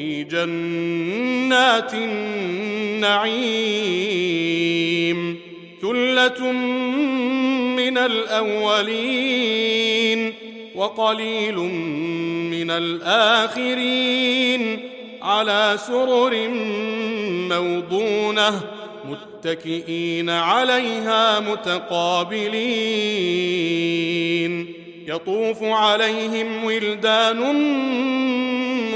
في جنات النعيم ثلة من الأولين وقليل من الآخرين على سرر موضونة متكئين عليها متقابلين يطوف عليهم ولدان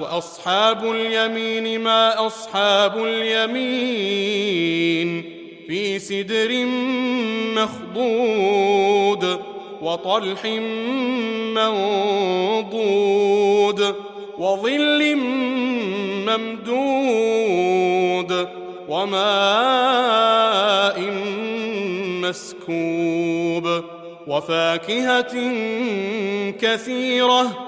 وأصحاب اليمين ما أصحاب اليمين في سدر مخضود وطلح منضود وظل ممدود وماء مسكوب وفاكهة كثيرة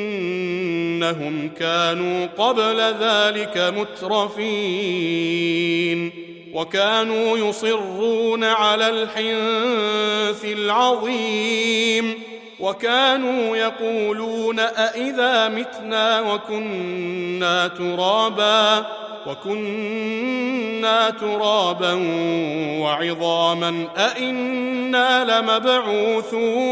إنهم كانوا قبل ذلك مترفين وكانوا يصرون على الحنث العظيم وكانوا يقولون أإذا متنا وكنا ترابا وكنا ترابا وعظاما أإنا لمبعوثون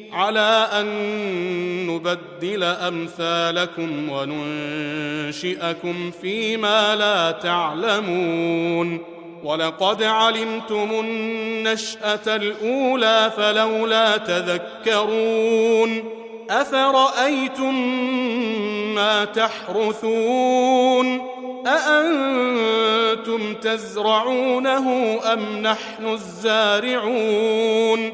على أن نبدل أمثالكم وننشئكم فيما لا تعلمون. ولقد علمتم النشأة الأولى فلولا تذكرون. أفرأيتم ما تحرثون؟ أأنتم تزرعونه أم نحن الزارعون؟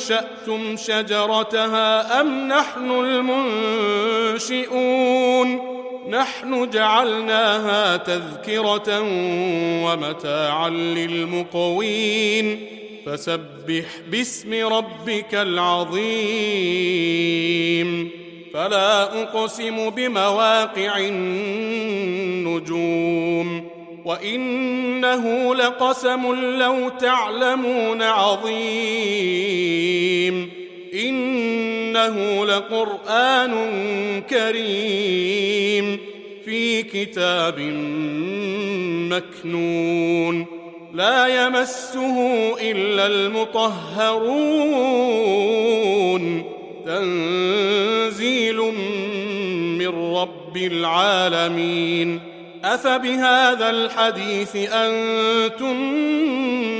أنشأتم شجرتها أم نحن المنشئون نحن جعلناها تذكرة ومتاعا للمقوين فسبح باسم ربك العظيم فلا أقسم بمواقع النجوم وانه لقسم لو تعلمون عظيم انه لقران كريم في كتاب مكنون لا يمسه الا المطهرون تنزيل من رب العالمين أفبهذا الحديث أنتم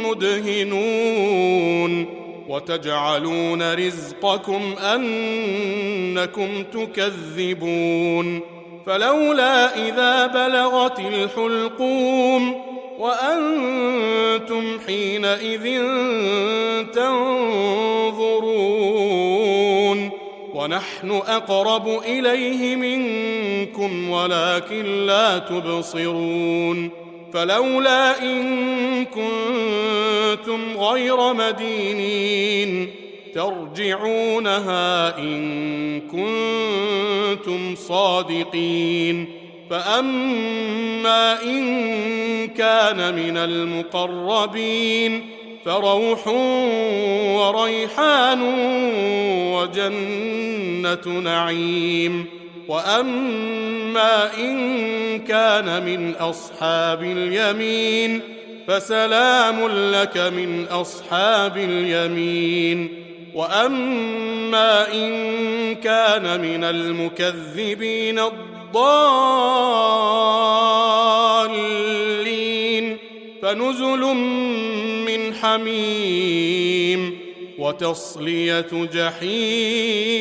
مدهنون وتجعلون رزقكم أنكم تكذبون فلولا إذا بلغت الحلقوم وأنتم حينئذ تنظرون ونحن أقرب إليه منكم ولكن لا تبصرون فلولا إن كنتم غير مدينين ترجعونها إن كنتم صادقين فأما إن كان من المقربين فروح وريحان وجنة نعيم وأما إن كان من أصحاب اليمين فسلام لك من أصحاب اليمين وأما إن كان من المكذبين الضالين فنزل من حميم وتصلية جحيم